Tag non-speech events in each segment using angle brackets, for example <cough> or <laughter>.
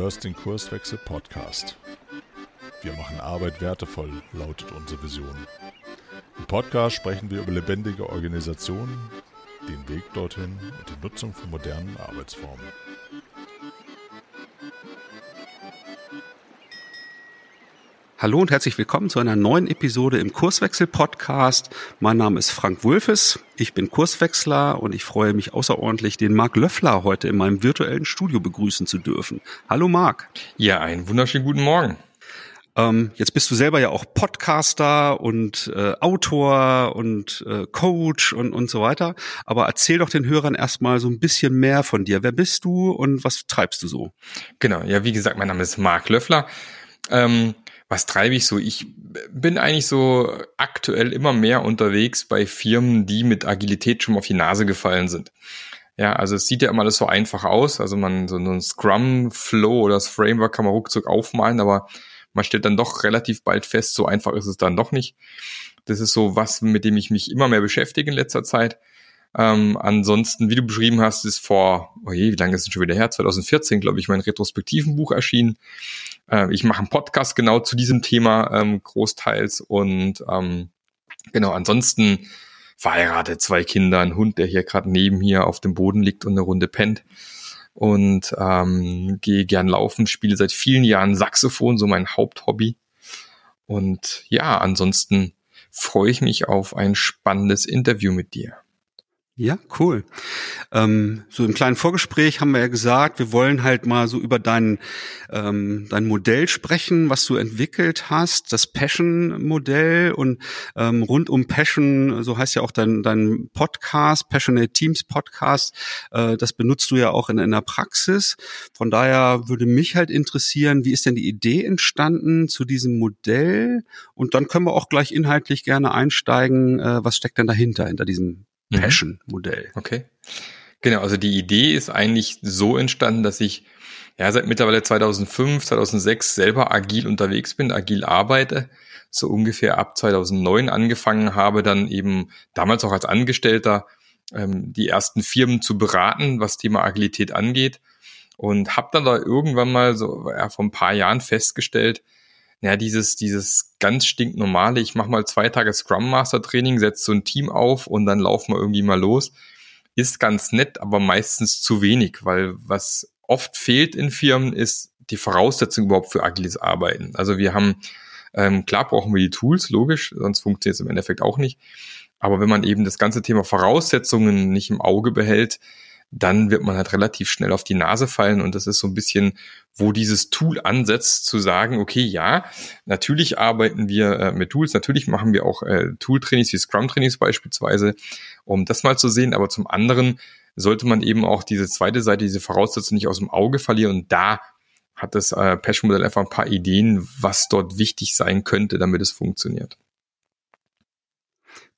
hörst den Kurswechsel Podcast. Wir machen Arbeit wertevoll, lautet unsere Vision. Im Podcast sprechen wir über lebendige Organisationen, den Weg dorthin und die Nutzung von modernen Arbeitsformen. Hallo und herzlich willkommen zu einer neuen Episode im Kurswechsel-Podcast. Mein Name ist Frank Wulfes, ich bin Kurswechsler und ich freue mich außerordentlich, den Marc Löffler heute in meinem virtuellen Studio begrüßen zu dürfen. Hallo Marc. Ja, einen wunderschönen guten Morgen. Ähm, jetzt bist du selber ja auch Podcaster und äh, Autor und äh, Coach und, und so weiter. Aber erzähl doch den Hörern erstmal so ein bisschen mehr von dir. Wer bist du und was treibst du so? Genau, ja, wie gesagt, mein Name ist Marc Löffler. Ähm, was treibe ich so? Ich bin eigentlich so aktuell immer mehr unterwegs bei Firmen, die mit Agilität schon auf die Nase gefallen sind. Ja, also es sieht ja immer alles so einfach aus. Also man so ein Scrum Flow oder das Framework kann man ruckzuck aufmalen, aber man stellt dann doch relativ bald fest, so einfach ist es dann doch nicht. Das ist so was, mit dem ich mich immer mehr beschäftige in letzter Zeit. Ähm, ansonsten, wie du beschrieben hast, ist vor, oh je, wie lange ist es schon wieder her? 2014, glaube ich, mein retrospektiven Buch erschienen. Äh, ich mache einen Podcast genau zu diesem Thema ähm, großteils und ähm, genau, ansonsten verheiratet, zwei Kinder, ein Hund, der hier gerade neben mir auf dem Boden liegt und eine Runde pennt und ähm, gehe gern laufen, spiele seit vielen Jahren Saxophon, so mein Haupthobby. Und ja, ansonsten freue ich mich auf ein spannendes Interview mit dir. Ja, cool. Ähm, so im kleinen Vorgespräch haben wir ja gesagt, wir wollen halt mal so über dein, ähm, dein Modell sprechen, was du entwickelt hast, das Passion-Modell und ähm, rund um Passion, so heißt ja auch dein, dein Podcast, Passionate Teams Podcast, äh, das benutzt du ja auch in, in der Praxis. Von daher würde mich halt interessieren, wie ist denn die Idee entstanden zu diesem Modell? Und dann können wir auch gleich inhaltlich gerne einsteigen, äh, was steckt denn dahinter, hinter diesem Mhm. Passion-Modell. Okay. Genau, also die Idee ist eigentlich so entstanden, dass ich ja seit mittlerweile 2005, 2006 selber agil unterwegs bin, agil arbeite, so ungefähr ab 2009 angefangen habe, dann eben damals auch als Angestellter ähm, die ersten Firmen zu beraten, was Thema Agilität angeht und habe dann da irgendwann mal so ja, vor ein paar Jahren festgestellt, ja, dieses, dieses ganz stinknormale, ich mache mal zwei Tage Scrum Master Training, setze so ein Team auf und dann laufen wir irgendwie mal los, ist ganz nett, aber meistens zu wenig, weil was oft fehlt in Firmen ist die Voraussetzung überhaupt für agiles Arbeiten. Also wir haben, ähm, klar brauchen wir die Tools, logisch, sonst funktioniert es im Endeffekt auch nicht. Aber wenn man eben das ganze Thema Voraussetzungen nicht im Auge behält, dann wird man halt relativ schnell auf die Nase fallen und das ist so ein bisschen, wo dieses Tool ansetzt, zu sagen, okay, ja, natürlich arbeiten wir äh, mit Tools, natürlich machen wir auch äh, Tool-Trainings wie Scrum-Trainings beispielsweise, um das mal zu sehen, aber zum anderen sollte man eben auch diese zweite Seite, diese Voraussetzung nicht aus dem Auge verlieren und da hat das äh, Passion-Modell einfach ein paar Ideen, was dort wichtig sein könnte, damit es funktioniert.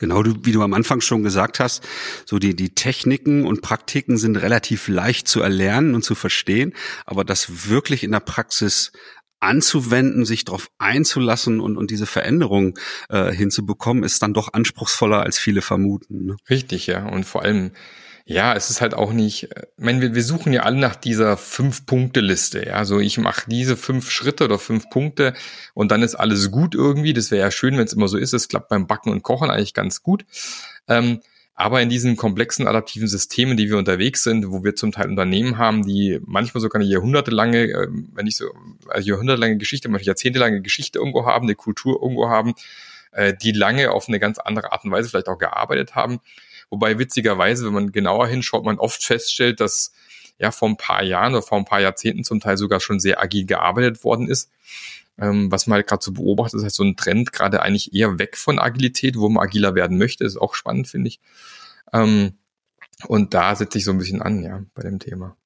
Genau, wie du am Anfang schon gesagt hast, so die, die Techniken und Praktiken sind relativ leicht zu erlernen und zu verstehen, aber das wirklich in der Praxis anzuwenden, sich darauf einzulassen und, und diese Veränderung äh, hinzubekommen, ist dann doch anspruchsvoller, als viele vermuten. Ne? Richtig, ja. Und vor allem ja, es ist halt auch nicht, ich meine, wir, wir suchen ja alle nach dieser Fünf-Punkte-Liste. Ja, also ich mache diese fünf Schritte oder fünf Punkte und dann ist alles gut irgendwie. Das wäre ja schön, wenn es immer so ist. Es klappt beim Backen und Kochen eigentlich ganz gut. Ähm, aber in diesen komplexen adaptiven Systemen, die wir unterwegs sind, wo wir zum Teil Unternehmen haben, die manchmal sogar eine jahrhundertelange, äh, wenn nicht so, also jahrhundertelange Geschichte, manchmal jahrzehntelange Geschichte irgendwo haben, eine Kultur irgendwo haben, äh, die lange auf eine ganz andere Art und Weise vielleicht auch gearbeitet haben, Wobei witzigerweise, wenn man genauer hinschaut, man oft feststellt, dass ja vor ein paar Jahren oder vor ein paar Jahrzehnten zum Teil sogar schon sehr agil gearbeitet worden ist. Ähm, was man halt gerade so beobachtet, ist halt so ein Trend gerade eigentlich eher weg von Agilität, wo man agiler werden möchte. ist auch spannend, finde ich. Ähm, und da setze ich so ein bisschen an, ja, bei dem Thema.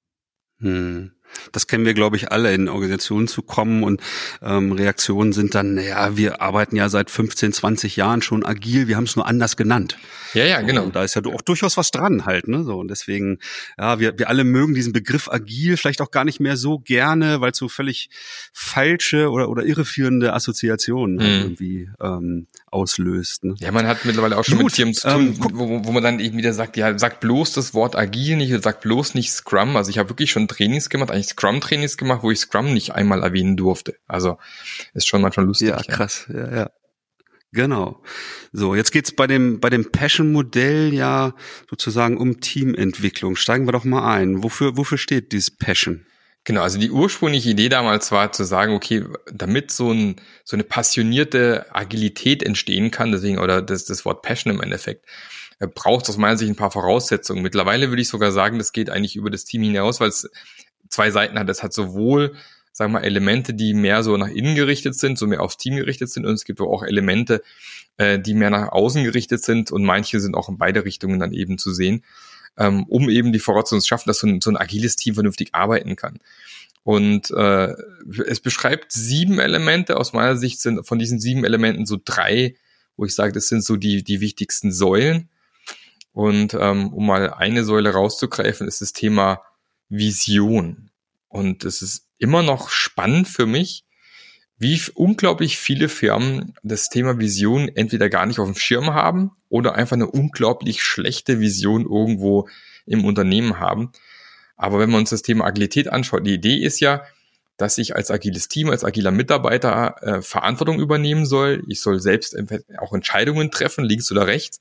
Hm. Das kennen wir, glaube ich, alle in Organisationen zu kommen und ähm, Reaktionen sind dann, naja, wir arbeiten ja seit 15, 20 Jahren schon agil, wir haben es nur anders genannt. Ja, ja, genau. Und da ist ja auch durchaus was dran halt, ne? So und deswegen, ja, wir, wir alle mögen diesen Begriff agil vielleicht auch gar nicht mehr so gerne, weil es so völlig falsche oder oder irreführende Assoziationen halt mhm. irgendwie ähm, auslöst. Ne? Ja, man hat mittlerweile auch schon Gut, mit Firmen zu tun, ähm, wo, wo man dann eben wieder sagt, ja, sagt bloß das Wort agil nicht, sagt bloß nicht Scrum. Also ich habe wirklich schon Trainings gemacht, eigentlich Scrum-Trainings gemacht, wo ich Scrum nicht einmal erwähnen durfte. Also ist schon manchmal lustig. Ja, krass. Ja, ja. Genau. So, jetzt geht's bei dem bei dem Passion-Modell ja sozusagen um Teamentwicklung. Steigen wir doch mal ein. Wofür wofür steht dieses Passion? Genau, also die ursprüngliche Idee damals war zu sagen, okay, damit so, ein, so eine passionierte Agilität entstehen kann, deswegen, oder das, das Wort Passion im Endeffekt, äh, braucht es aus meiner Sicht ein paar Voraussetzungen. Mittlerweile würde ich sogar sagen, das geht eigentlich über das Team hinaus, weil es zwei Seiten hat. Es hat sowohl, sagen wir mal, Elemente, die mehr so nach innen gerichtet sind, so mehr aufs Team gerichtet sind, und es gibt auch Elemente, äh, die mehr nach außen gerichtet sind, und manche sind auch in beide Richtungen dann eben zu sehen ähm, um eben die Voraussetzungen zu schaffen, dass so ein, so ein agiles Team vernünftig arbeiten kann. Und äh, es beschreibt sieben Elemente. Aus meiner Sicht sind von diesen sieben Elementen so drei, wo ich sage, das sind so die, die wichtigsten Säulen. Und ähm, um mal eine Säule rauszugreifen, ist das Thema Vision. Und es ist immer noch spannend für mich, wie unglaublich viele Firmen das Thema Vision entweder gar nicht auf dem Schirm haben oder einfach eine unglaublich schlechte Vision irgendwo im Unternehmen haben. Aber wenn wir uns das Thema Agilität anschauen, die Idee ist ja, dass ich als agiles Team, als agiler Mitarbeiter äh, Verantwortung übernehmen soll. Ich soll selbst auch Entscheidungen treffen, links oder rechts.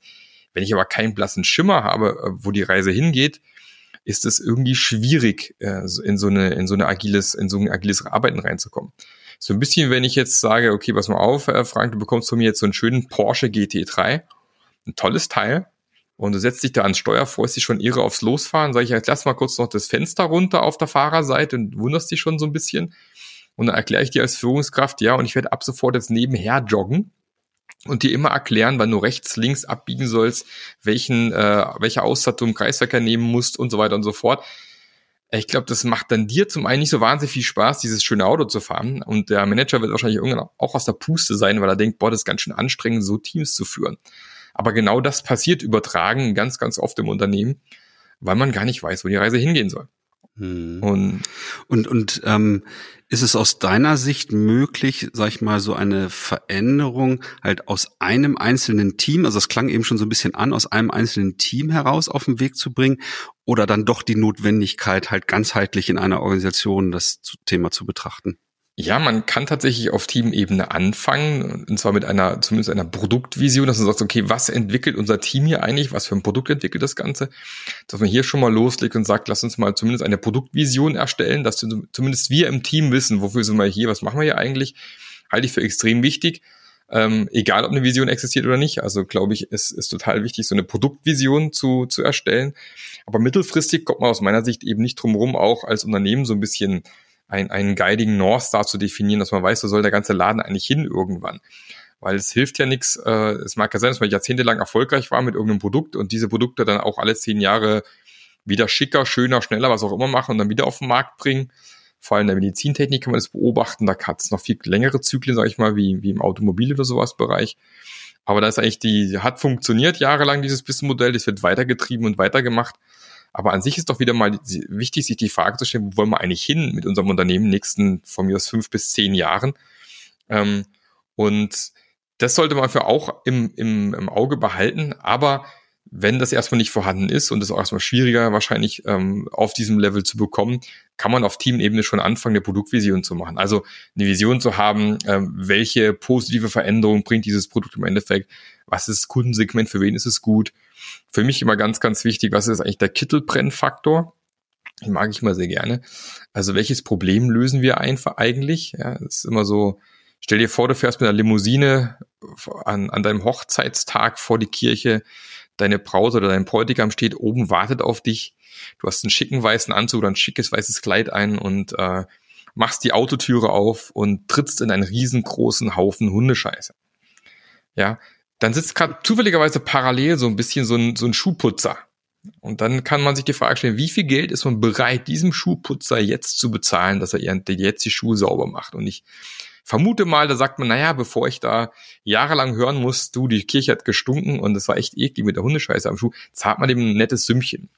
Wenn ich aber keinen blassen Schimmer habe, äh, wo die Reise hingeht, ist es irgendwie schwierig, äh, in so eine, in so eine agiles, in so ein agiles Arbeiten reinzukommen. So ein bisschen, wenn ich jetzt sage, okay, pass mal auf, Frank, du bekommst von mir jetzt so einen schönen Porsche GT3, ein tolles Teil, und du setzt dich da ans Steuer, freust dich schon irre aufs Losfahren, sage ich, jetzt lass mal kurz noch das Fenster runter auf der Fahrerseite und wunderst dich schon so ein bisschen. Und dann erkläre ich dir als Führungskraft, ja, und ich werde ab sofort jetzt nebenher joggen und dir immer erklären, wann du rechts, links abbiegen sollst, welchen, äh, welche Ausstattung du im Kreisverkehr nehmen musst und so weiter und so fort. Ich glaube, das macht dann dir zum einen nicht so wahnsinnig viel Spaß, dieses schöne Auto zu fahren. Und der Manager wird wahrscheinlich irgendwann auch aus der Puste sein, weil er denkt, boah, das ist ganz schön anstrengend, so Teams zu führen. Aber genau das passiert übertragen ganz, ganz oft im Unternehmen, weil man gar nicht weiß, wo die Reise hingehen soll. Hm. Und, und, und ähm, ist es aus deiner Sicht möglich, sag ich mal, so eine Veränderung halt aus einem einzelnen Team, also es klang eben schon so ein bisschen an, aus einem einzelnen Team heraus auf den Weg zu bringen oder dann doch die Notwendigkeit, halt ganzheitlich in einer Organisation das Thema zu betrachten? Ja, man kann tatsächlich auf Teamebene anfangen, und zwar mit einer, zumindest einer Produktvision, dass man sagt, okay, was entwickelt unser Team hier eigentlich, was für ein Produkt entwickelt das Ganze, dass man hier schon mal loslegt und sagt, lass uns mal zumindest eine Produktvision erstellen, dass zumindest wir im Team wissen, wofür sind wir hier, was machen wir hier eigentlich, halte ich für extrem wichtig. Ähm, egal, ob eine Vision existiert oder nicht. Also glaube ich, es ist total wichtig, so eine Produktvision zu, zu erstellen. Aber mittelfristig kommt man aus meiner Sicht eben nicht drum rum, auch als Unternehmen so ein bisschen ein, einen guiding North Star zu definieren, dass man weiß, wo soll der ganze Laden eigentlich hin irgendwann. Weil es hilft ja nichts, äh, es mag ja sein, dass man jahrzehntelang erfolgreich war mit irgendeinem Produkt und diese Produkte dann auch alle zehn Jahre wieder schicker, schöner, schneller, was auch immer machen und dann wieder auf den Markt bringen. Vor allem in der Medizintechnik kann man das beobachten, da hat es noch viel längere Zyklen, sage ich mal, wie, wie im Automobil oder sowas Bereich. Aber da ist eigentlich die, hat funktioniert jahrelang dieses Businessmodell, das wird weitergetrieben und weitergemacht. Aber an sich ist doch wieder mal wichtig, sich die Frage zu stellen, wo wollen wir eigentlich hin mit unserem Unternehmen nächsten von mir aus fünf bis zehn Jahren? Ähm, und das sollte man für auch im, im, im Auge behalten. Aber wenn das erstmal nicht vorhanden ist und es auch erstmal schwieriger wahrscheinlich ähm, auf diesem Level zu bekommen, kann man auf Teamebene schon anfangen, eine Produktvision zu machen. Also eine Vision zu haben, ähm, welche positive Veränderung bringt dieses Produkt im Endeffekt, was ist das Kundensegment, für wen ist es gut, für mich immer ganz, ganz wichtig, was ist eigentlich der Kittelbrennfaktor? Den mag ich immer sehr gerne. Also welches Problem lösen wir einfach eigentlich? Ja, das ist immer so, stell dir vor, du fährst mit einer Limousine an, an deinem Hochzeitstag vor die Kirche, deine Braut oder dein Bräutigam steht oben, wartet auf dich. Du hast einen schicken weißen Anzug oder ein schickes weißes Kleid ein und äh, machst die Autotüre auf und trittst in einen riesengroßen Haufen Hundescheiße. Ja, dann sitzt gerade zufälligerweise parallel so ein bisschen so ein, so ein Schuhputzer. Und dann kann man sich die Frage stellen, wie viel Geld ist man bereit, diesem Schuhputzer jetzt zu bezahlen, dass er jetzt die Schuhe sauber macht? Und ich vermute mal, da sagt man, naja, bevor ich da jahrelang hören muss, du, die Kirche hat gestunken und es war echt eklig mit der Hundescheiße am Schuh, zahlt man dem ein nettes Sümmchen.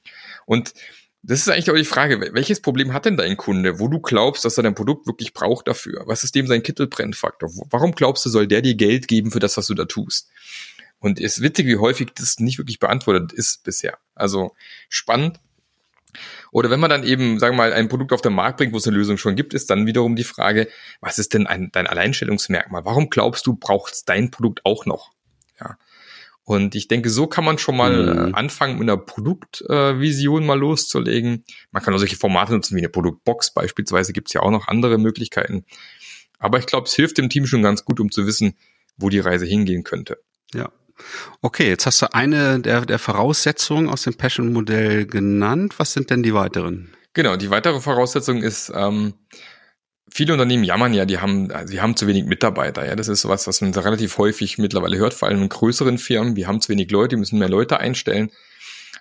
Und das ist eigentlich auch die Frage, welches Problem hat denn dein Kunde, wo du glaubst, dass er dein Produkt wirklich braucht dafür? Was ist dem sein Kittelbrennfaktor? Warum glaubst du, soll der dir Geld geben für das, was du da tust? Und es ist witzig, wie häufig das nicht wirklich beantwortet ist bisher. Also spannend. Oder wenn man dann eben, sagen wir mal, ein Produkt auf den Markt bringt, wo es eine Lösung schon gibt, ist dann wiederum die Frage, was ist denn ein, dein Alleinstellungsmerkmal? Warum glaubst du, braucht dein Produkt auch noch? Ja. Und ich denke, so kann man schon mal mhm. Anfangen, mit einer Produktvision äh, mal loszulegen. Man kann auch solche Formate nutzen wie eine Produktbox beispielsweise, gibt es ja auch noch andere Möglichkeiten. Aber ich glaube, es hilft dem Team schon ganz gut, um zu wissen, wo die Reise hingehen könnte. Ja. Okay, jetzt hast du eine der, der Voraussetzungen aus dem Passion-Modell genannt. Was sind denn die weiteren? Genau, die weitere Voraussetzung ist, ähm, viele Unternehmen jammern ja, die haben, also die haben zu wenig Mitarbeiter. Ja, das ist sowas, was man relativ häufig mittlerweile hört, vor allem in größeren Firmen. Wir haben zu wenig Leute, die müssen mehr Leute einstellen.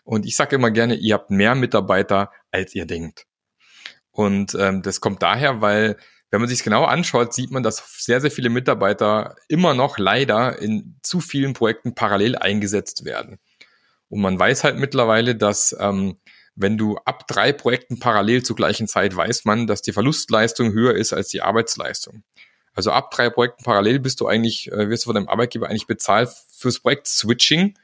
Und ich sage immer gerne, ihr habt mehr Mitarbeiter, als ihr denkt. Und ähm, das kommt daher, weil wenn man sich genau anschaut, sieht man, dass sehr, sehr viele Mitarbeiter immer noch leider in zu vielen Projekten parallel eingesetzt werden. Und man weiß halt mittlerweile, dass ähm, wenn du ab drei Projekten parallel zur gleichen Zeit weiß man, dass die Verlustleistung höher ist als die Arbeitsleistung. Also ab drei Projekten parallel bist du eigentlich, äh, wirst du von deinem Arbeitgeber eigentlich bezahlt fürs Projekt Switching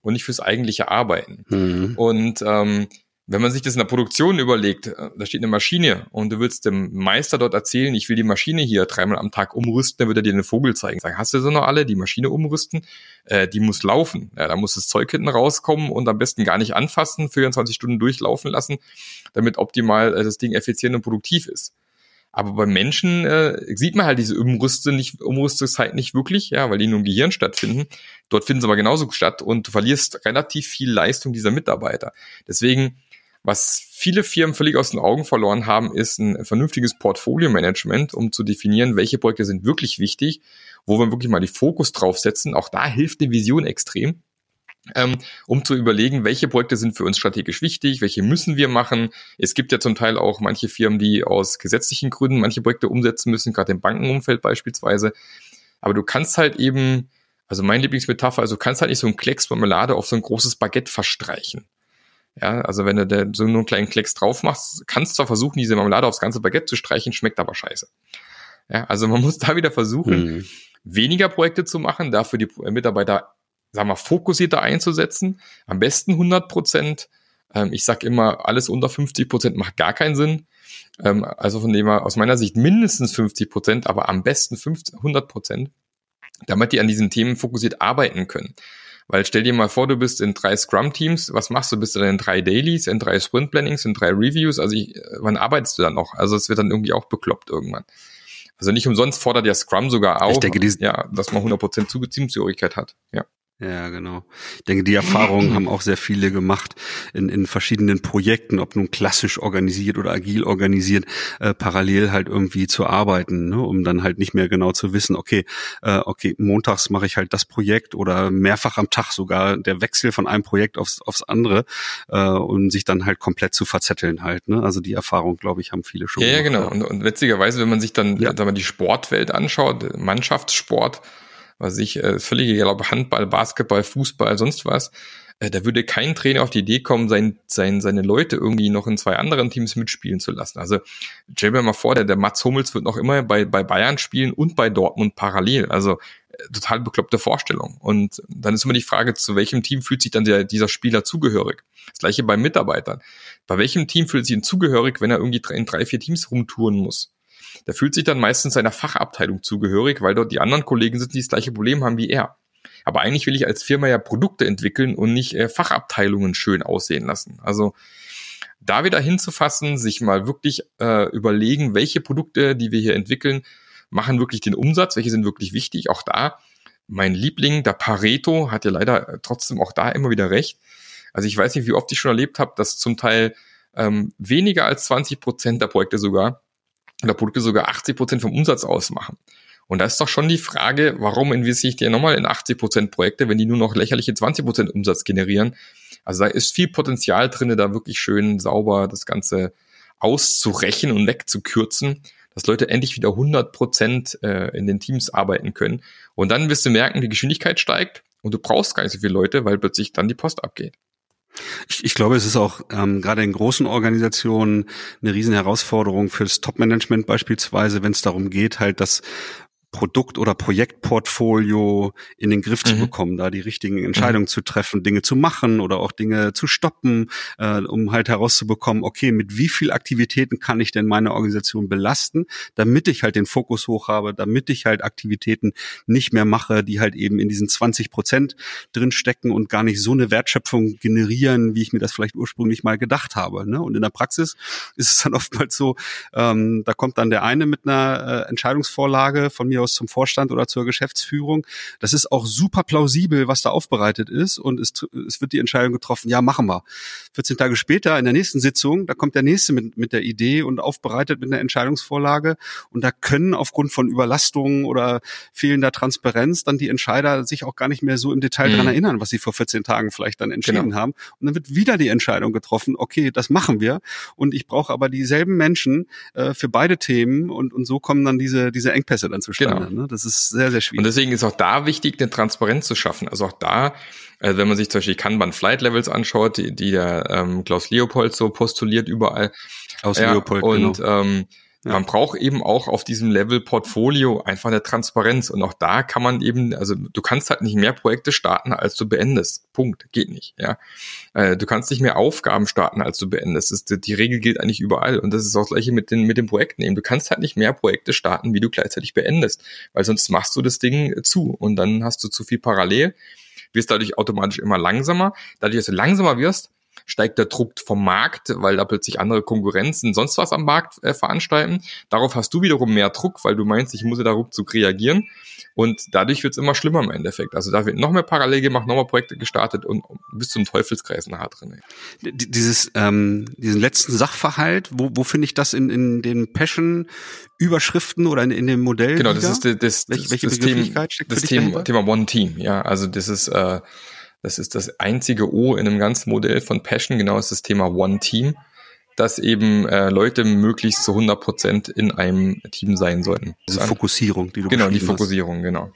und nicht fürs eigentliche Arbeiten. Mhm. Und ähm, wenn man sich das in der Produktion überlegt, äh, da steht eine Maschine und du willst dem Meister dort erzählen, ich will die Maschine hier dreimal am Tag umrüsten, dann wird er dir einen Vogel zeigen. Sagen, hast du so noch alle, die Maschine umrüsten? Äh, die muss laufen. Ja, da muss das Zeug hinten rauskommen und am besten gar nicht anfassen, 24 Stunden durchlaufen lassen, damit optimal äh, das Ding effizient und produktiv ist. Aber bei Menschen äh, sieht man halt diese Umrüste nicht, Umrüstungszeit nicht wirklich, ja, weil die nur im Gehirn stattfinden. Dort finden sie aber genauso statt und du verlierst relativ viel Leistung dieser Mitarbeiter. Deswegen was viele Firmen völlig aus den Augen verloren haben, ist ein vernünftiges Portfolio-Management, um zu definieren, welche Projekte sind wirklich wichtig, wo wir wirklich mal die Fokus drauf setzen. Auch da hilft eine Vision extrem. Ähm, um zu überlegen, welche Projekte sind für uns strategisch wichtig, welche müssen wir machen. Es gibt ja zum Teil auch manche Firmen, die aus gesetzlichen Gründen manche Projekte umsetzen müssen, gerade im Bankenumfeld beispielsweise. Aber du kannst halt eben, also mein Lieblingsmetapher, also du kannst halt nicht so ein Klecks Marmelade auf so ein großes Baguette verstreichen. Ja, also wenn du da so nur einen kleinen Klecks drauf machst, kannst du zwar versuchen, diese Marmelade aufs ganze Baguette zu streichen, schmeckt aber scheiße. Ja, also man <laughs> muss da wieder versuchen, mhm. weniger Projekte zu machen, dafür die Mitarbeiter, sagen wir, fokussierter einzusetzen. Am besten 100 Prozent. Ähm, ich sag immer, alles unter 50 Prozent macht gar keinen Sinn. Ähm, also von dem her, aus meiner Sicht mindestens 50 Prozent, aber am besten 50, 100 Prozent, damit die an diesen Themen fokussiert arbeiten können. Weil stell dir mal vor, du bist in drei Scrum-Teams, was machst du? Bist du dann in drei Dailies, in drei Sprint-Plannings, in drei Reviews? Also ich, wann arbeitest du dann noch? Also es wird dann irgendwie auch bekloppt irgendwann. Also nicht umsonst fordert ja Scrum sogar auch, ich denke, ja, dass man 100% Teamzugehörigkeit hat. Ja. Ja, genau. Ich denke, die Erfahrungen haben auch sehr viele gemacht in, in verschiedenen Projekten, ob nun klassisch organisiert oder agil organisiert, äh, parallel halt irgendwie zu arbeiten, ne, um dann halt nicht mehr genau zu wissen, okay, äh, okay, montags mache ich halt das Projekt oder mehrfach am Tag sogar der Wechsel von einem Projekt aufs, aufs andere äh, und sich dann halt komplett zu verzetteln halt. Ne? Also die Erfahrung, glaube ich, haben viele schon. Ja, gemacht, ja genau. Und, und witzigerweise, wenn man sich dann ja. sagen wir, die Sportwelt anschaut, Mannschaftssport, was ich, äh, völlig egal, ob Handball, Basketball, Fußball, sonst was, äh, da würde kein Trainer auf die Idee kommen, sein, sein, seine Leute irgendwie noch in zwei anderen Teams mitspielen zu lassen. Also stell mir mal vor, der, der Mats Hummels wird noch immer bei, bei Bayern spielen und bei Dortmund parallel. Also äh, total bekloppte Vorstellung. Und dann ist immer die Frage, zu welchem Team fühlt sich dann der, dieser Spieler zugehörig? Das gleiche bei Mitarbeitern. Bei welchem Team fühlt sich ihn zugehörig, wenn er irgendwie in drei, vier Teams rumtouren muss? Der fühlt sich dann meistens seiner Fachabteilung zugehörig, weil dort die anderen Kollegen sitzen, die das gleiche Problem haben wie er. Aber eigentlich will ich als Firma ja Produkte entwickeln und nicht äh, Fachabteilungen schön aussehen lassen. Also da wieder hinzufassen, sich mal wirklich äh, überlegen, welche Produkte, die wir hier entwickeln, machen wirklich den Umsatz, welche sind wirklich wichtig. Auch da, mein Liebling, der Pareto, hat ja leider äh, trotzdem auch da immer wieder recht. Also ich weiß nicht, wie oft ich schon erlebt habe, dass zum Teil ähm, weniger als 20 Prozent der Projekte sogar oder Produkte sogar 80 Prozent vom Umsatz ausmachen. Und da ist doch schon die Frage, warum investiere ich dir nochmal in 80 Prozent Projekte, wenn die nur noch lächerliche 20 Prozent Umsatz generieren? Also da ist viel Potenzial drinne, da wirklich schön sauber das Ganze auszurechen und wegzukürzen, dass Leute endlich wieder 100 Prozent äh, in den Teams arbeiten können. Und dann wirst du merken, die Geschwindigkeit steigt und du brauchst gar nicht so viele Leute, weil plötzlich dann die Post abgeht. Ich, ich glaube, es ist auch ähm, gerade in großen Organisationen eine riesen Herausforderung fürs Top-Management beispielsweise, wenn es darum geht, halt das Produkt- oder Projektportfolio in den Griff mhm. zu bekommen, da die richtigen Entscheidungen mhm. zu treffen, Dinge zu machen oder auch Dinge zu stoppen, äh, um halt herauszubekommen, okay, mit wie viel Aktivitäten kann ich denn meine Organisation belasten, damit ich halt den Fokus hoch habe, damit ich halt Aktivitäten nicht mehr mache, die halt eben in diesen 20 Prozent drin stecken und gar nicht so eine Wertschöpfung generieren, wie ich mir das vielleicht ursprünglich mal gedacht habe. Ne? Und in der Praxis ist es dann <laughs> oftmals so, ähm, da kommt dann der eine mit einer äh, Entscheidungsvorlage von mir aus zum Vorstand oder zur Geschäftsführung. Das ist auch super plausibel, was da aufbereitet ist und es, es wird die Entscheidung getroffen, ja, machen wir. 14 Tage später in der nächsten Sitzung, da kommt der nächste mit, mit der Idee und aufbereitet mit einer Entscheidungsvorlage und da können aufgrund von Überlastungen oder fehlender Transparenz dann die Entscheider sich auch gar nicht mehr so im Detail mhm. dran erinnern, was sie vor 14 Tagen vielleicht dann entschieden genau. haben. Und dann wird wieder die Entscheidung getroffen, okay, das machen wir und ich brauche aber dieselben Menschen äh, für beide Themen und, und so kommen dann diese, diese Engpässe dann zustande. Genau. Ne? Das ist sehr, sehr schwierig. Und deswegen ist auch da wichtig, eine Transparenz zu schaffen. Also auch da, also wenn man sich zum Beispiel Kanban Flight Levels anschaut, die, die der ähm, Klaus Leopold so postuliert überall. Aus ja, Leopold, und genau. ähm, ja. Man braucht eben auch auf diesem Level Portfolio einfach eine Transparenz. Und auch da kann man eben, also du kannst halt nicht mehr Projekte starten, als du beendest. Punkt. Geht nicht. Ja. Äh, du kannst nicht mehr Aufgaben starten, als du beendest. Das, die Regel gilt eigentlich überall. Und das ist auch das gleiche mit den, mit den Projekten eben. Du kannst halt nicht mehr Projekte starten, wie du gleichzeitig beendest. Weil sonst machst du das Ding zu und dann hast du zu viel parallel wirst dadurch automatisch immer langsamer. Dadurch, dass du langsamer wirst, steigt der Druck vom Markt, weil da plötzlich andere Konkurrenzen sonst was am Markt äh, veranstalten. Darauf hast du wiederum mehr Druck, weil du meinst, ich muss ja da ruckzuck reagieren. Und dadurch wird es immer schlimmer im Endeffekt. Also da wird noch mehr parallel gemacht, noch mehr Projekte gestartet und bis zum Teufelskreis nachher drin. Dieses, ähm, diesen letzten Sachverhalt, wo, wo finde ich das in, in den Passion-Überschriften oder in, in dem Modell? Genau, das ist das, das, welche, welche das, Thema, das Thema, Thema One Team. Ja, also das ist äh, das ist das einzige O in einem ganzen Modell von Passion, genau ist das Thema One Team, dass eben äh, Leute möglichst zu 100 Prozent in einem Team sein sollten. Diese Fokussierung, die du Genau, die Fokussierung, hast. genau.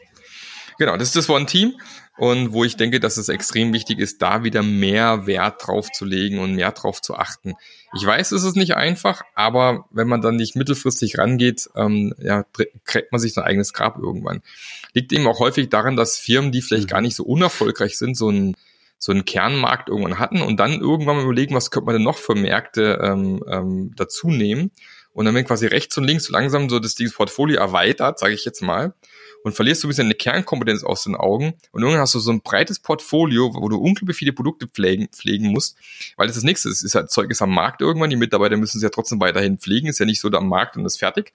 Genau, das ist das One Team und wo ich denke, dass es extrem wichtig ist, da wieder mehr Wert drauf zu legen und mehr drauf zu achten. Ich weiß, es ist nicht einfach, aber wenn man dann nicht mittelfristig rangeht, ähm, ja, kriegt man sich sein eigenes Grab irgendwann. Liegt eben auch häufig daran, dass Firmen, die vielleicht mhm. gar nicht so unerfolgreich sind, so ein so einen Kernmarkt irgendwann hatten und dann irgendwann mal überlegen, was könnte man denn noch für Märkte ähm, ähm, dazu nehmen. Und dann wird quasi rechts und links so langsam so das Portfolio erweitert, sage ich jetzt mal und verlierst du ein bisschen eine Kernkompetenz aus den Augen und irgendwann hast du so ein breites Portfolio, wo du unglaublich viele Produkte pflegen, pflegen musst, weil das das nächste ist, ist halt Zeug ist am Markt irgendwann, die Mitarbeiter müssen es ja trotzdem weiterhin pflegen, ist ja nicht so am Markt und ist fertig.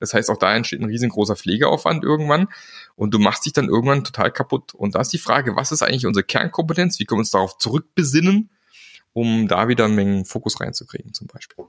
Das heißt, auch da entsteht ein riesengroßer Pflegeaufwand irgendwann und du machst dich dann irgendwann total kaputt. Und da ist die Frage, was ist eigentlich unsere Kernkompetenz? Wie können wir uns darauf zurückbesinnen, um da wieder einen Mengen Fokus reinzukriegen zum Beispiel?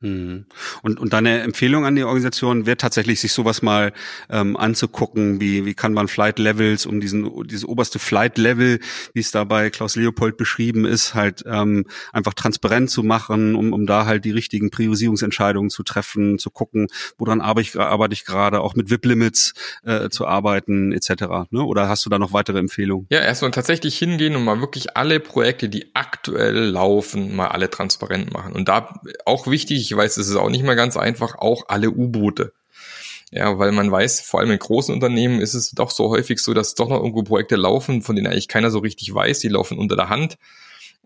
Mhm. Und, und deine Empfehlung an die Organisation wäre tatsächlich, sich sowas mal ähm, anzugucken, wie, wie kann man Flight Levels, um diesen, dieses oberste Flight Level, wie es da bei Klaus Leopold beschrieben ist, halt ähm, einfach transparent zu machen, um, um da halt die richtigen Priorisierungsentscheidungen zu treffen, zu gucken, woran arbeite ich, arbeite ich gerade, auch mit VIP-Limits äh, zu arbeiten, etc. Ne? Oder hast du da noch weitere Empfehlungen? Ja, erstmal tatsächlich hingehen und mal wirklich alle Projekte, die aktuell laufen, mal alle transparent machen. Und da auch wichtig, ich weiß, es ist auch nicht mehr ganz einfach, auch alle U-Boote. Ja, weil man weiß, vor allem in großen Unternehmen ist es doch so häufig so, dass doch noch irgendwo Projekte laufen, von denen eigentlich keiner so richtig weiß, die laufen unter der Hand.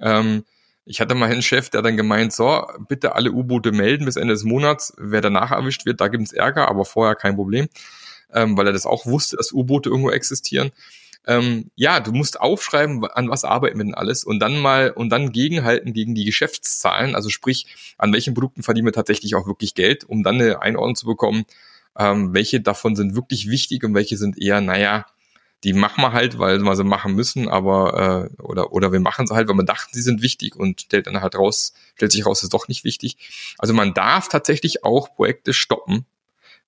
Ähm, ich hatte mal einen Chef, der dann gemeint, so, bitte alle U-Boote melden bis Ende des Monats. Wer danach erwischt wird, da gibt es Ärger, aber vorher kein Problem, ähm, weil er das auch wusste, dass U-Boote irgendwo existieren ähm, ja, du musst aufschreiben, an was arbeiten wir denn alles und dann mal und dann gegenhalten gegen die Geschäftszahlen, also sprich, an welchen Produkten verdienen wir tatsächlich auch wirklich Geld, um dann eine Einordnung zu bekommen, ähm, welche davon sind wirklich wichtig und welche sind eher, naja, die machen wir halt, weil wir sie machen müssen, aber äh, oder oder wir machen sie halt, weil wir dachten, sie sind wichtig und stellt dann halt raus, stellt sich raus, ist doch nicht wichtig. Also man darf tatsächlich auch Projekte stoppen,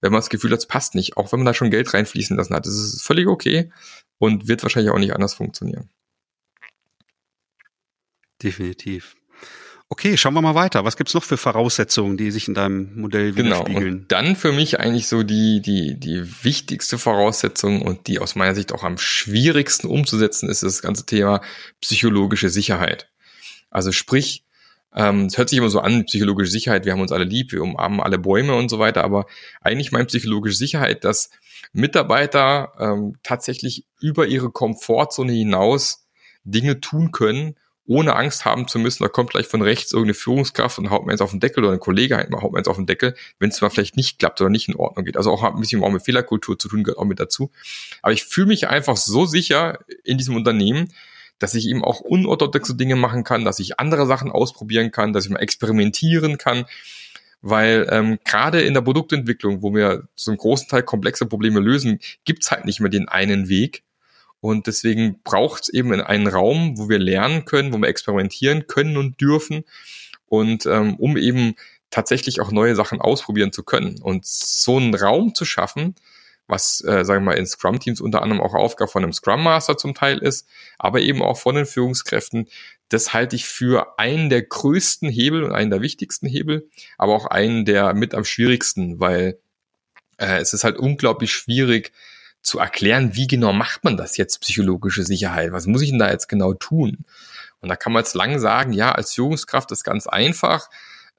wenn man das Gefühl hat, es passt nicht, auch wenn man da schon Geld reinfließen lassen hat. Das ist völlig okay und wird wahrscheinlich auch nicht anders funktionieren. Definitiv. Okay, schauen wir mal weiter. Was gibt's noch für Voraussetzungen, die sich in deinem Modell widerspiegeln? Genau. Und dann für mich eigentlich so die, die, die wichtigste Voraussetzung und die aus meiner Sicht auch am schwierigsten umzusetzen ist das ganze Thema psychologische Sicherheit. Also sprich, Ähm, es hört sich immer so an, psychologische Sicherheit, wir haben uns alle lieb, wir umarmen alle Bäume und so weiter, aber eigentlich meint psychologische Sicherheit, dass Mitarbeiter ähm, tatsächlich über ihre Komfortzone hinaus Dinge tun können, ohne Angst haben zu müssen, da kommt gleich von rechts irgendeine Führungskraft und haut mir eins auf den Deckel oder ein Kollege haut mir eins auf den Deckel, wenn es mal vielleicht nicht klappt oder nicht in Ordnung geht. Also auch ein bisschen auch mit Fehlerkultur zu tun, gehört auch mit dazu. Aber ich fühle mich einfach so sicher in diesem Unternehmen, dass ich eben auch unorthodoxe Dinge machen kann, dass ich andere Sachen ausprobieren kann, dass ich mal experimentieren kann, weil ähm, gerade in der Produktentwicklung, wo wir zum großen Teil komplexe Probleme lösen, gibt's halt nicht mehr den einen Weg. Und deswegen braucht es eben einen Raum, wo wir lernen können, wo wir experimentieren können und dürfen. Und ähm, um eben tatsächlich auch neue Sachen ausprobieren zu können. Und so einen Raum zu schaffen, was, äh, sagen wir mal, in Scrum-Teams unter anderem auch Aufgabe von einem Scrum Master zum Teil ist, aber eben auch von den Führungskräften. Das halte ich für einen der größten Hebel und einen der wichtigsten Hebel, aber auch einen der mit am schwierigsten, weil äh, es ist halt unglaublich schwierig zu erklären, wie genau macht man das jetzt, psychologische Sicherheit? Was muss ich denn da jetzt genau tun? Und da kann man jetzt lang sagen, ja, als Führungskraft ist ganz einfach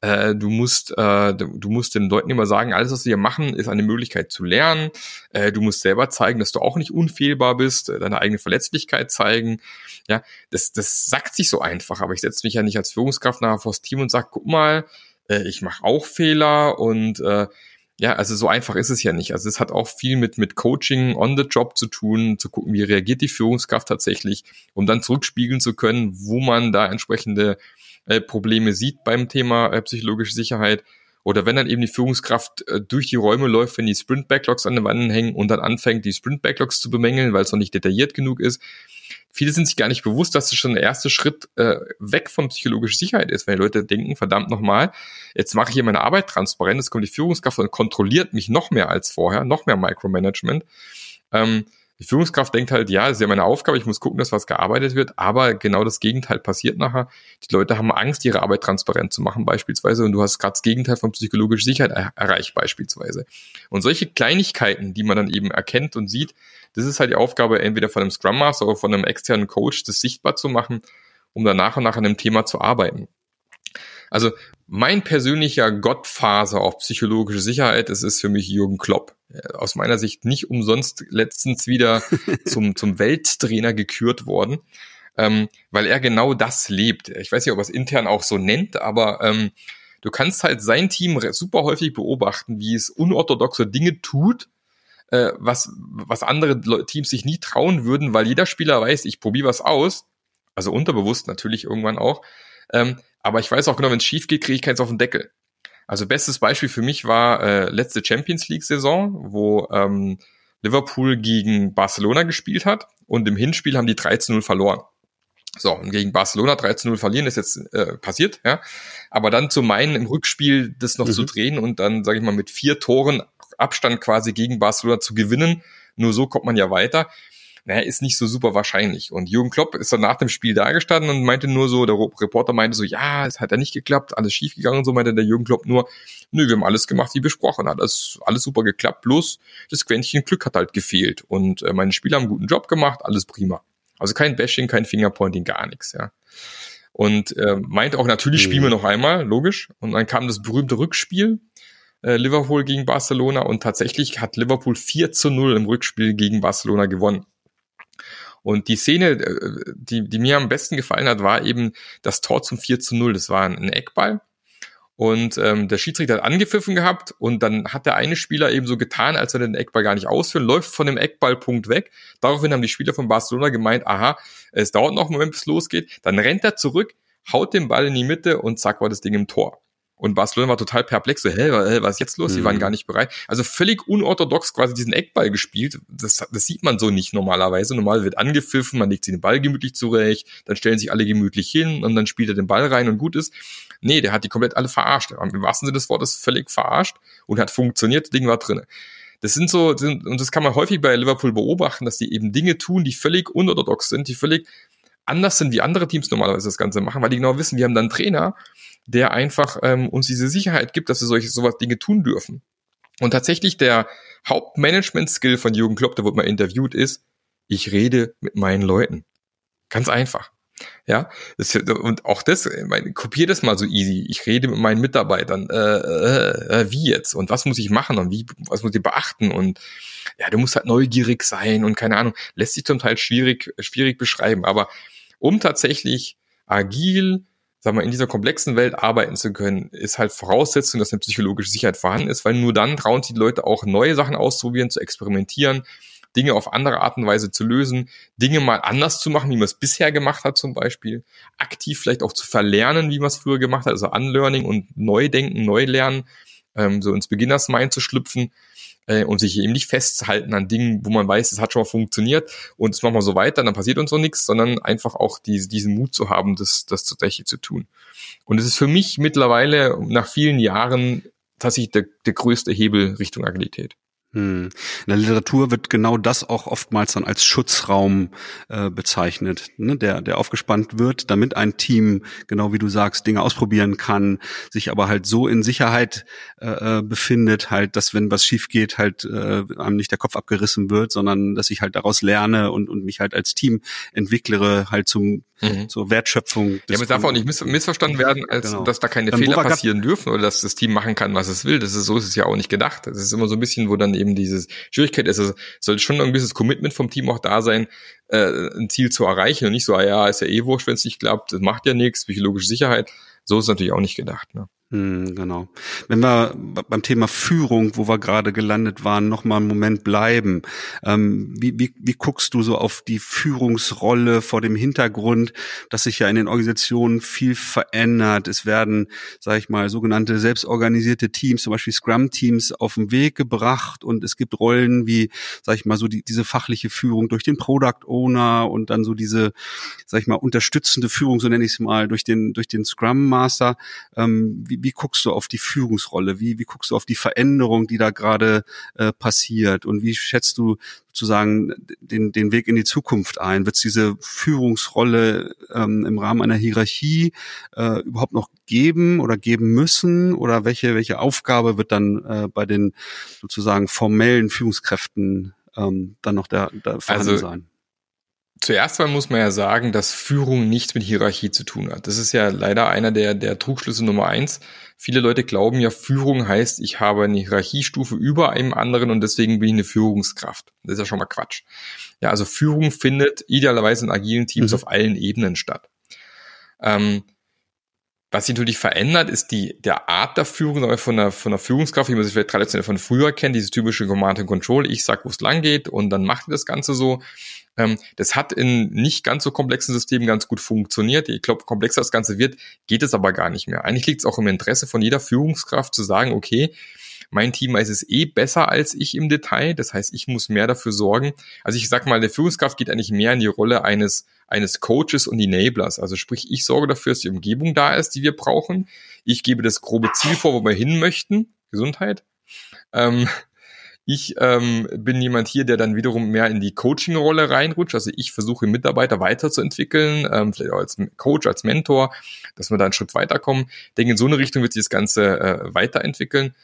äh, du musst, äh, du musst den Leuten immer sagen, alles, was sie hier machen, ist eine Möglichkeit zu lernen. Äh, du musst selber zeigen, dass du auch nicht unfehlbar bist, äh, deine eigene Verletzlichkeit zeigen. Ja, das, das sagt sich so einfach, aber ich setze mich ja nicht als Führungskraft nachher vors Team und sage, guck mal, äh, ich mache auch Fehler und äh, ja, also so einfach ist es ja nicht. Also es hat auch viel mit, mit Coaching on the Job zu tun, zu gucken, wie reagiert die Führungskraft tatsächlich, um dann zurückspiegeln zu können, wo man da entsprechende äh, Probleme sieht beim Thema äh, psychologische Sicherheit. Oder wenn dann eben die Führungskraft äh, durch die Räume läuft, wenn die Sprint-Backlogs an den Wänden hängen und dann anfängt, die Sprint-Backlogs zu bemängeln, weil es noch nicht detailliert genug ist. Viele sind sich gar nicht bewusst, dass das schon der erste Schritt äh, weg von psychologischer Sicherheit ist, weil die Leute denken, verdammt nochmal, jetzt mache ich hier meine Arbeit transparent, jetzt kommt die Führungskraft und kontrolliert mich noch mehr als vorher, noch mehr Micromanagement. Ähm, die Führungskraft denkt halt, ja, ist ja meine Aufgabe, ich muss gucken, dass was gearbeitet wird, aber genau das Gegenteil passiert nachher. Die Leute haben Angst, ihre Arbeit transparent zu machen beispielsweise und du hast gerade das Gegenteil von psychologischer Sicherheit er erreicht beispielsweise. Und solche Kleinigkeiten, die man dann eben erkennt und sieht, das ist halt die Aufgabe entweder von einem Scrum Master oder von einem externen Coach, das sichtbar zu machen, um dann nach und nach an einem Thema zu arbeiten. Also mein persönlicher Gottfaser auf psychologische Sicherheit, das ist für mich Jürgen Klopp. Aus meiner Sicht nicht umsonst letztens wieder <laughs> zum, zum Welttrainer gekürt worden, ähm, weil er genau das lebt. Ich weiß nicht, ob er es intern auch so nennt, aber ähm, du kannst halt sein Team super häufig beobachten, wie es unorthodoxe Dinge tut, äh, was, was andere Teams sich nie trauen würden, weil jeder Spieler weiß, ich probiere was aus, also unterbewusst natürlich irgendwann auch, ähm, aber ich weiß auch genau, wenn es schief geht, kriege ich keins auf den Deckel. Also bestes Beispiel für mich war äh, letzte Champions League-Saison, wo ähm, Liverpool gegen Barcelona gespielt hat und im Hinspiel haben die 13-0 verloren. So, und gegen Barcelona 13-0 verlieren ist jetzt äh, passiert, ja. Aber dann zu meinen, im Rückspiel das noch mhm. zu drehen und dann, sage ich mal, mit vier Toren Abstand quasi gegen Barcelona zu gewinnen, nur so kommt man ja weiter naja, ist nicht so super wahrscheinlich. Und Jürgen Klopp ist dann nach dem Spiel dagestanden und meinte nur so, der Reporter meinte so, ja, es hat ja nicht geklappt, alles schief gegangen und so, meinte der Jürgen Klopp nur, nö, wir haben alles gemacht wie besprochen, hat alles, alles super geklappt, bloß das Quäntchen Glück hat halt gefehlt. Und äh, meine Spieler haben einen guten Job gemacht, alles prima. Also kein Bashing, kein Fingerpointing, gar nichts, ja. Und äh, meinte auch, natürlich spielen wir mhm. noch einmal, logisch. Und dann kam das berühmte Rückspiel, äh, Liverpool gegen Barcelona und tatsächlich hat Liverpool 4 zu 0 im Rückspiel gegen Barcelona gewonnen. Und die Szene, äh, die, die mir am besten gefallen hat, war eben das Tor zum 4 zu 0. Das war ein Eckball. Und ähm, der Schiedsrichter hat angepfiffen gehabt und dann hat der eine Spieler eben so getan, als er den Eckball gar nicht ausführen, läuft von dem Eckballpunkt weg. Daraufhin haben die Spieler von Barcelona gemeint, aha, es dauert noch einen Moment, bis es losgeht. Dann rennt er zurück, haut den Ball in die Mitte und zack war das Ding im Tor. Und Barcelona war total perplex, so, hä, was ist jetzt los? Die waren mhm. gar nicht bereit. Also völlig unorthodox quasi diesen Eckball gespielt. Das, das sieht man so nicht normalerweise. Normal wird angepfiffen, man legt sich den Ball gemütlich zurecht, dann stellen sich alle gemütlich hin und dann spielt er den Ball rein und gut ist. Nee, der hat die komplett alle verarscht. Im wahrsten Sinne des Wortes völlig verarscht und hat funktioniert, das Ding war drinne. Das sind so, und das kann man häufig bei Liverpool beobachten, dass die eben Dinge tun, die völlig unorthodox sind, die völlig anders sind, wie andere Teams normalerweise das Ganze machen, weil die genau wissen, wir haben dann einen Trainer, der einfach ähm, uns diese Sicherheit gibt, dass wir solche sowas Dinge tun dürfen. Und tatsächlich der Hauptmanagement-Skill von Jürgen Klopp, der wurde mal interviewt, ist, ich rede mit meinen Leuten. Ganz einfach. Ja, das, und auch das, meine, kopier das mal so easy. Ich rede mit meinen Mitarbeitern, äh, äh, äh, wie jetzt und was muss ich machen und wie, was muss ich beachten und ja, du musst halt neugierig sein und keine Ahnung, lässt sich zum Teil schwierig, schwierig beschreiben. Aber um tatsächlich agil, sagen wir, in dieser komplexen Welt arbeiten zu können, ist halt Voraussetzung, dass eine psychologische Sicherheit vorhanden ist, weil nur dann trauen sich die Leute auch neue Sachen auszuprobieren, zu experimentieren, Dinge auf andere Art und Weise zu lösen, Dinge mal anders zu machen, wie man es bisher gemacht hat zum Beispiel, aktiv vielleicht auch zu verlernen, wie man es früher gemacht hat, also Unlearning und Neudenken, Neulernen, ähm, so ins Beginners Mind zu schlüpfen äh, und sich eben nicht festzuhalten an Dingen, wo man weiß, es hat schon mal funktioniert und es machen wir so weiter, dann passiert uns auch nichts, sondern einfach auch die, diesen Mut zu haben, das, das tatsächlich zu tun. Und es ist für mich mittlerweile nach vielen Jahren tatsächlich der, der größte Hebel Richtung Agilität. Hm. In der Literatur wird genau das auch oftmals dann als Schutzraum äh, bezeichnet, ne? der, der aufgespannt wird, damit ein Team, genau wie du sagst, Dinge ausprobieren kann, sich aber halt so in Sicherheit äh, äh, befindet, halt, dass wenn was schief geht, halt äh, einem nicht der Kopf abgerissen wird, sondern dass ich halt daraus lerne und, und mich halt als Team entwicklere, halt zum mhm. zur Wertschöpfung. Ja, aber es darf auch nicht miss missverstanden werden, als genau. dass da keine ähm, Fehler passieren dürfen oder dass das Team machen kann, was es will. Das ist so ist es ja auch nicht gedacht. Das ist immer so ein bisschen, wo dann eben dieses Schwierigkeit ist. Es sollte schon ein gewisses Commitment vom Team auch da sein, äh, ein Ziel zu erreichen und nicht so, ah ja, ist ja eh wurscht, wenn es nicht klappt, das macht ja nichts, psychologische Sicherheit. So ist natürlich auch nicht gedacht. Ne? Hm, genau. Wenn wir beim Thema Führung, wo wir gerade gelandet waren, noch mal einen Moment bleiben. Ähm, wie, wie, wie guckst du so auf die Führungsrolle vor dem Hintergrund, dass sich ja in den Organisationen viel verändert? Es werden, sage ich mal, sogenannte selbstorganisierte Teams, zum Beispiel Scrum-Teams, auf den Weg gebracht und es gibt Rollen wie, sage ich mal, so die, diese fachliche Führung durch den Product Owner und dann so diese, sage ich mal, unterstützende Führung, so nenne ich es mal, durch den durch den Scrum Master. Ähm, wie, wie, guckst du auf die Führungsrolle? Wie, wie guckst du auf die Veränderung, die da gerade äh, passiert? Und wie schätzt du sozusagen den, den Weg in die Zukunft ein? Wird es diese Führungsrolle ähm, im Rahmen einer Hierarchie äh, überhaupt noch geben oder geben müssen? Oder welche, welche Aufgabe wird dann äh, bei den sozusagen formellen Führungskräften ähm, dann noch da, da vorhanden also, sein? Zuerst mal muss man ja sagen, dass Führung nichts mit Hierarchie zu tun hat. Das ist ja leider einer der, der Trugschlüsse Nummer eins. Viele Leute glauben ja, Führung heißt, ich habe eine Hierarchiestufe über einem anderen und deswegen bin ich eine Führungskraft. Das ist ja schon mal Quatsch. Ja, also Führung findet idealerweise in agilen Teams mhm. auf allen Ebenen statt. Ähm, was sich natürlich verändert, ist die der Art der Führung aber von der, von der Führungskraft, wie man sich vielleicht traditionell von früher kennt, dieses typische Command and Control. Ich sag, wo es lang geht und dann macht ihr das Ganze so. Ähm, das hat in nicht ganz so komplexen Systemen ganz gut funktioniert. Ich glaube, komplexer das Ganze wird, geht es aber gar nicht mehr. Eigentlich liegt es auch im Interesse von jeder Führungskraft zu sagen, okay, mein Team weiß es eh besser als ich im Detail. Das heißt, ich muss mehr dafür sorgen. Also ich sag mal, der Führungskraft geht eigentlich mehr in die Rolle eines, eines Coaches und Enablers. Also sprich, ich sorge dafür, dass die Umgebung da ist, die wir brauchen. Ich gebe das grobe Ziel vor, wo wir hin möchten. Gesundheit. Ähm, ich ähm, bin jemand hier, der dann wiederum mehr in die Coaching-Rolle reinrutscht. Also ich versuche Mitarbeiter weiterzuentwickeln, ähm, vielleicht auch als Coach, als Mentor, dass wir da einen Schritt weiterkommen. Ich denke, in so eine Richtung wird sich das Ganze äh, weiterentwickeln.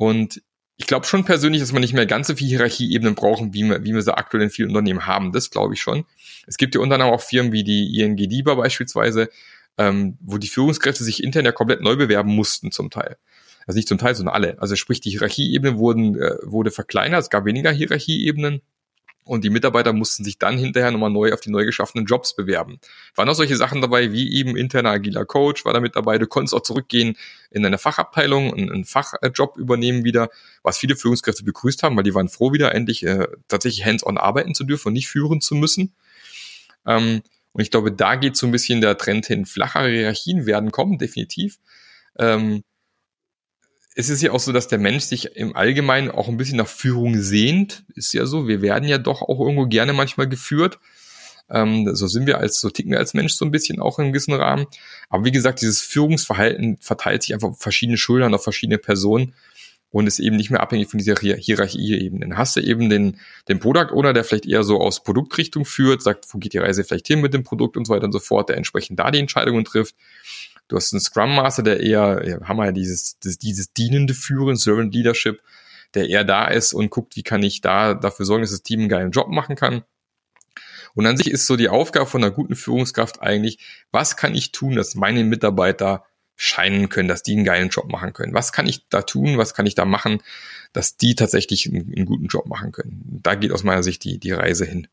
Und ich glaube schon persönlich, dass man nicht mehr ganz so viele Hierarchieebenen brauchen, wie wir, wie wir sie aktuell in vielen Unternehmen haben. Das glaube ich schon. Es gibt ja unter anderem auch Firmen wie die ING DIBA beispielsweise, ähm, wo die Führungskräfte sich intern ja komplett neu bewerben mussten zum Teil also nicht zum Teil, sondern alle. Also sprich, die Hierarchieebene wurden, äh, wurde verkleinert, es gab weniger Hierarchieebenen und die Mitarbeiter mussten sich dann hinterher nochmal neu auf die neu geschaffenen Jobs bewerben. Waren auch solche Sachen dabei, wie eben interner agiler Coach war da mit dabei. Du konntest auch zurückgehen in deine Fachabteilung und einen Fachjob übernehmen wieder, was viele Führungskräfte begrüßt haben, weil die waren froh, wieder endlich äh, tatsächlich hands-on arbeiten zu dürfen und nicht führen zu müssen. Ähm, und ich glaube, da geht so ein bisschen der Trend hin. Flachere Hierarchien werden kommen, definitiv. Ähm, es ist ja auch so, dass der Mensch sich im Allgemeinen auch ein bisschen nach Führung sehnt. Ist ja so. Wir werden ja doch auch irgendwo gerne manchmal geführt. Ähm, so sind wir als, so ticken wir als Mensch so ein bisschen auch in einem gewissen Rahmen. Aber wie gesagt, dieses Führungsverhalten verteilt sich einfach auf verschiedene Schultern, auf verschiedene Personen und ist eben nicht mehr abhängig von dieser Hierarchieebene. Dann hast du eben den, den Product Owner, der vielleicht eher so aus Produktrichtung führt, sagt, wo geht die Reise vielleicht hin mit dem Produkt und so weiter und so fort, der entsprechend da die Entscheidungen trifft. Du hast einen Scrum Master, der eher, ja, haben wir ja dieses, das, dieses dienende Führen, Servant Leadership, der eher da ist und guckt, wie kann ich da dafür sorgen, dass das Team einen geilen Job machen kann. Und an sich ist so die Aufgabe von einer guten Führungskraft eigentlich, was kann ich tun, dass meine Mitarbeiter scheinen können, dass die einen geilen Job machen können. Was kann ich da tun? Was kann ich da machen, dass die tatsächlich einen, einen guten Job machen können? Da geht aus meiner Sicht die, die Reise hin.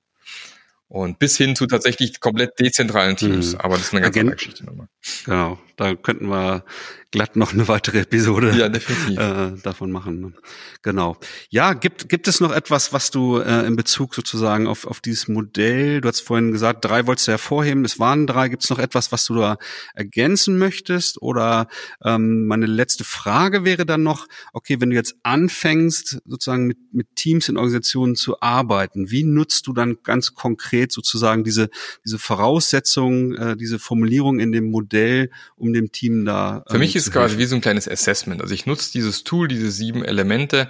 Und bis hin zu tatsächlich komplett dezentralen Teams. Mhm. Aber das ist eine ganz Agent, andere Geschichte nochmal. Genau, da könnten wir glatt noch eine weitere Episode ja, definitiv. Äh, davon machen. Ne? Genau. Ja, gibt, gibt es noch etwas, was du äh, in Bezug sozusagen auf, auf dieses Modell, du hast vorhin gesagt, drei wolltest du hervorheben, es waren drei, gibt es noch etwas, was du da ergänzen möchtest? Oder ähm, meine letzte Frage wäre dann noch, okay, wenn du jetzt anfängst, sozusagen mit, mit Teams in Organisationen zu arbeiten, wie nutzt du dann ganz konkret sozusagen diese, diese Voraussetzungen, äh, diese Formulierung in dem Modell, um dem Team da ähm, Für mich ist quasi wie so ein kleines Assessment. Also ich nutze dieses Tool, diese sieben Elemente,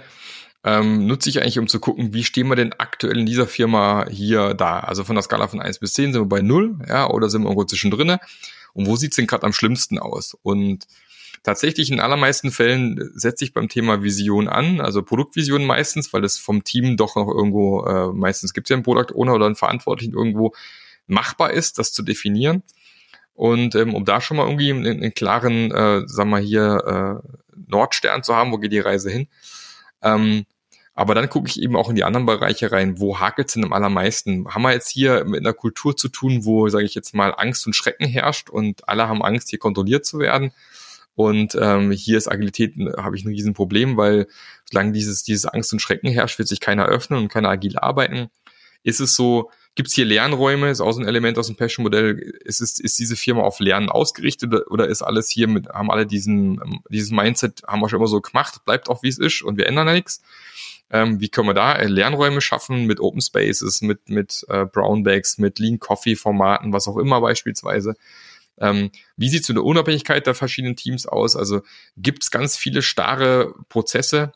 ähm, nutze ich eigentlich, um zu gucken, wie stehen wir denn aktuell in dieser Firma hier da? Also von der Skala von eins bis zehn sind wir bei null, ja, oder sind wir irgendwo zwischendrin? Und wo sieht's denn gerade am schlimmsten aus? Und tatsächlich in allermeisten Fällen setze ich beim Thema Vision an, also Produktvision meistens, weil es vom Team doch noch irgendwo, äh, meistens gibt es ja einen Product Owner oder einen Verantwortlichen irgendwo machbar ist, das zu definieren. Und ähm, um da schon mal irgendwie einen, einen klaren, äh, sagen wir hier, äh, Nordstern zu haben, wo geht die Reise hin. Ähm, aber dann gucke ich eben auch in die anderen Bereiche rein, wo hakelt es denn am allermeisten? Haben wir jetzt hier mit einer Kultur zu tun, wo, sage ich jetzt mal, Angst und Schrecken herrscht und alle haben Angst, hier kontrolliert zu werden? Und ähm, hier ist Agilität, habe ich ein Riesenproblem, weil solange dieses, dieses Angst und Schrecken herrscht, wird sich keiner öffnen und keiner agil arbeiten. Ist es so, Gibt es hier Lernräume? Ist auch so ein Element aus dem Passion-Modell. Ist, ist, ist diese Firma auf Lernen ausgerichtet oder, ist alles hier mit, haben alle diesen, dieses Mindset, haben wir schon immer so gemacht, bleibt auch wie es ist und wir ändern nichts? Ähm, wie können wir da Lernräume schaffen mit Open Spaces, mit, mit äh, Brown Bags, mit Lean Coffee Formaten, was auch immer beispielsweise? Ähm, wie sieht mit der Unabhängigkeit der verschiedenen Teams aus? Also gibt es ganz viele starre Prozesse,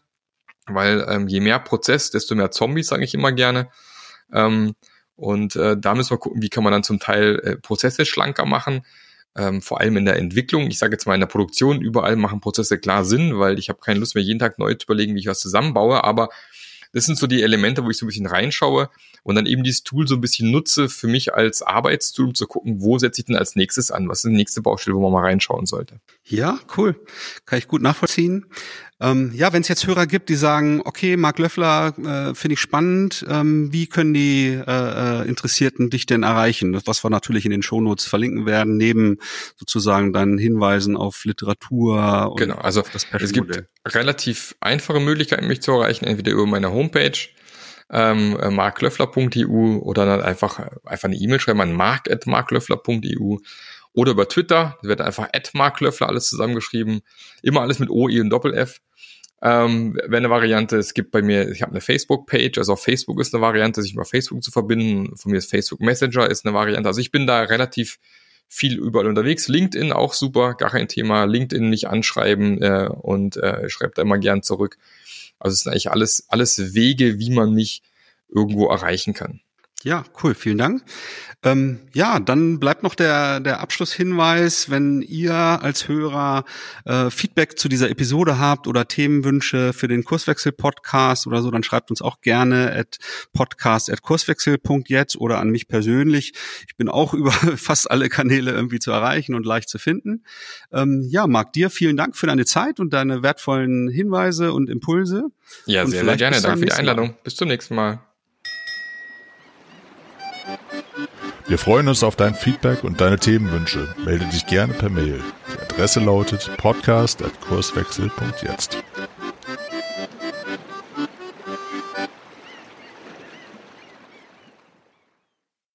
weil ähm, je mehr Prozess, desto mehr Zombies, sage ich immer gerne. Ähm, und äh, da müssen wir gucken, wie kann man dann zum Teil äh, Prozesse schlanker machen. Ähm, vor allem in der Entwicklung. Ich sage jetzt mal in der Produktion, überall machen Prozesse klar Sinn, weil ich habe keine Lust mehr jeden Tag neu zu überlegen, wie ich was zusammenbaue. Aber das sind so die Elemente, wo ich so ein bisschen reinschaue und dann eben dieses Tool so ein bisschen nutze für mich als Arbeitstool, um zu gucken, wo setze ich denn als nächstes an? Was ist die nächste Baustelle, wo man mal reinschauen sollte? Ja, cool. Kann ich gut nachvollziehen. Ähm, ja, wenn es jetzt Hörer gibt, die sagen, okay, Marc Löffler äh, finde ich spannend, ähm, wie können die äh, äh, Interessierten dich denn erreichen? Das, was wir natürlich in den Shownotes verlinken werden, neben sozusagen deinen Hinweisen auf Literatur und genau, also es gibt relativ einfache Möglichkeiten, mich zu erreichen, entweder über meine Homepage ähm, äh, marklöffler.eu oder dann einfach, einfach eine E-Mail schreiben an mark.marklöffler.eu oder über Twitter, da wird einfach marklöffler alles zusammengeschrieben, immer alles mit O, I und Doppel-F ähm, wäre eine Variante. Es gibt bei mir, ich habe eine Facebook-Page, also auf Facebook ist eine Variante, sich über Facebook zu verbinden. Von mir ist Facebook Messenger ist eine Variante. Also ich bin da relativ viel überall unterwegs. LinkedIn auch super, gar kein Thema. LinkedIn mich anschreiben äh, und äh, schreibt da immer gern zurück. Also es sind eigentlich alles, alles Wege, wie man mich irgendwo erreichen kann. Ja, cool, vielen Dank. Ähm, ja, dann bleibt noch der, der Abschlusshinweis, wenn ihr als Hörer äh, Feedback zu dieser Episode habt oder Themenwünsche für den Kurswechsel-Podcast oder so, dann schreibt uns auch gerne at podcast at kurswechsel.jetzt oder an mich persönlich. Ich bin auch <laughs> über fast alle Kanäle irgendwie zu erreichen und leicht zu finden. Ähm, ja, Marc, dir vielen Dank für deine Zeit und deine wertvollen Hinweise und Impulse. Ja, und sehr, sehr gerne. Danke für die Einladung. Mal. Bis zum nächsten Mal. Wir freuen uns auf dein Feedback und deine Themenwünsche. Melde dich gerne per Mail. Die Adresse lautet podcast.kurswechsel.jetzt.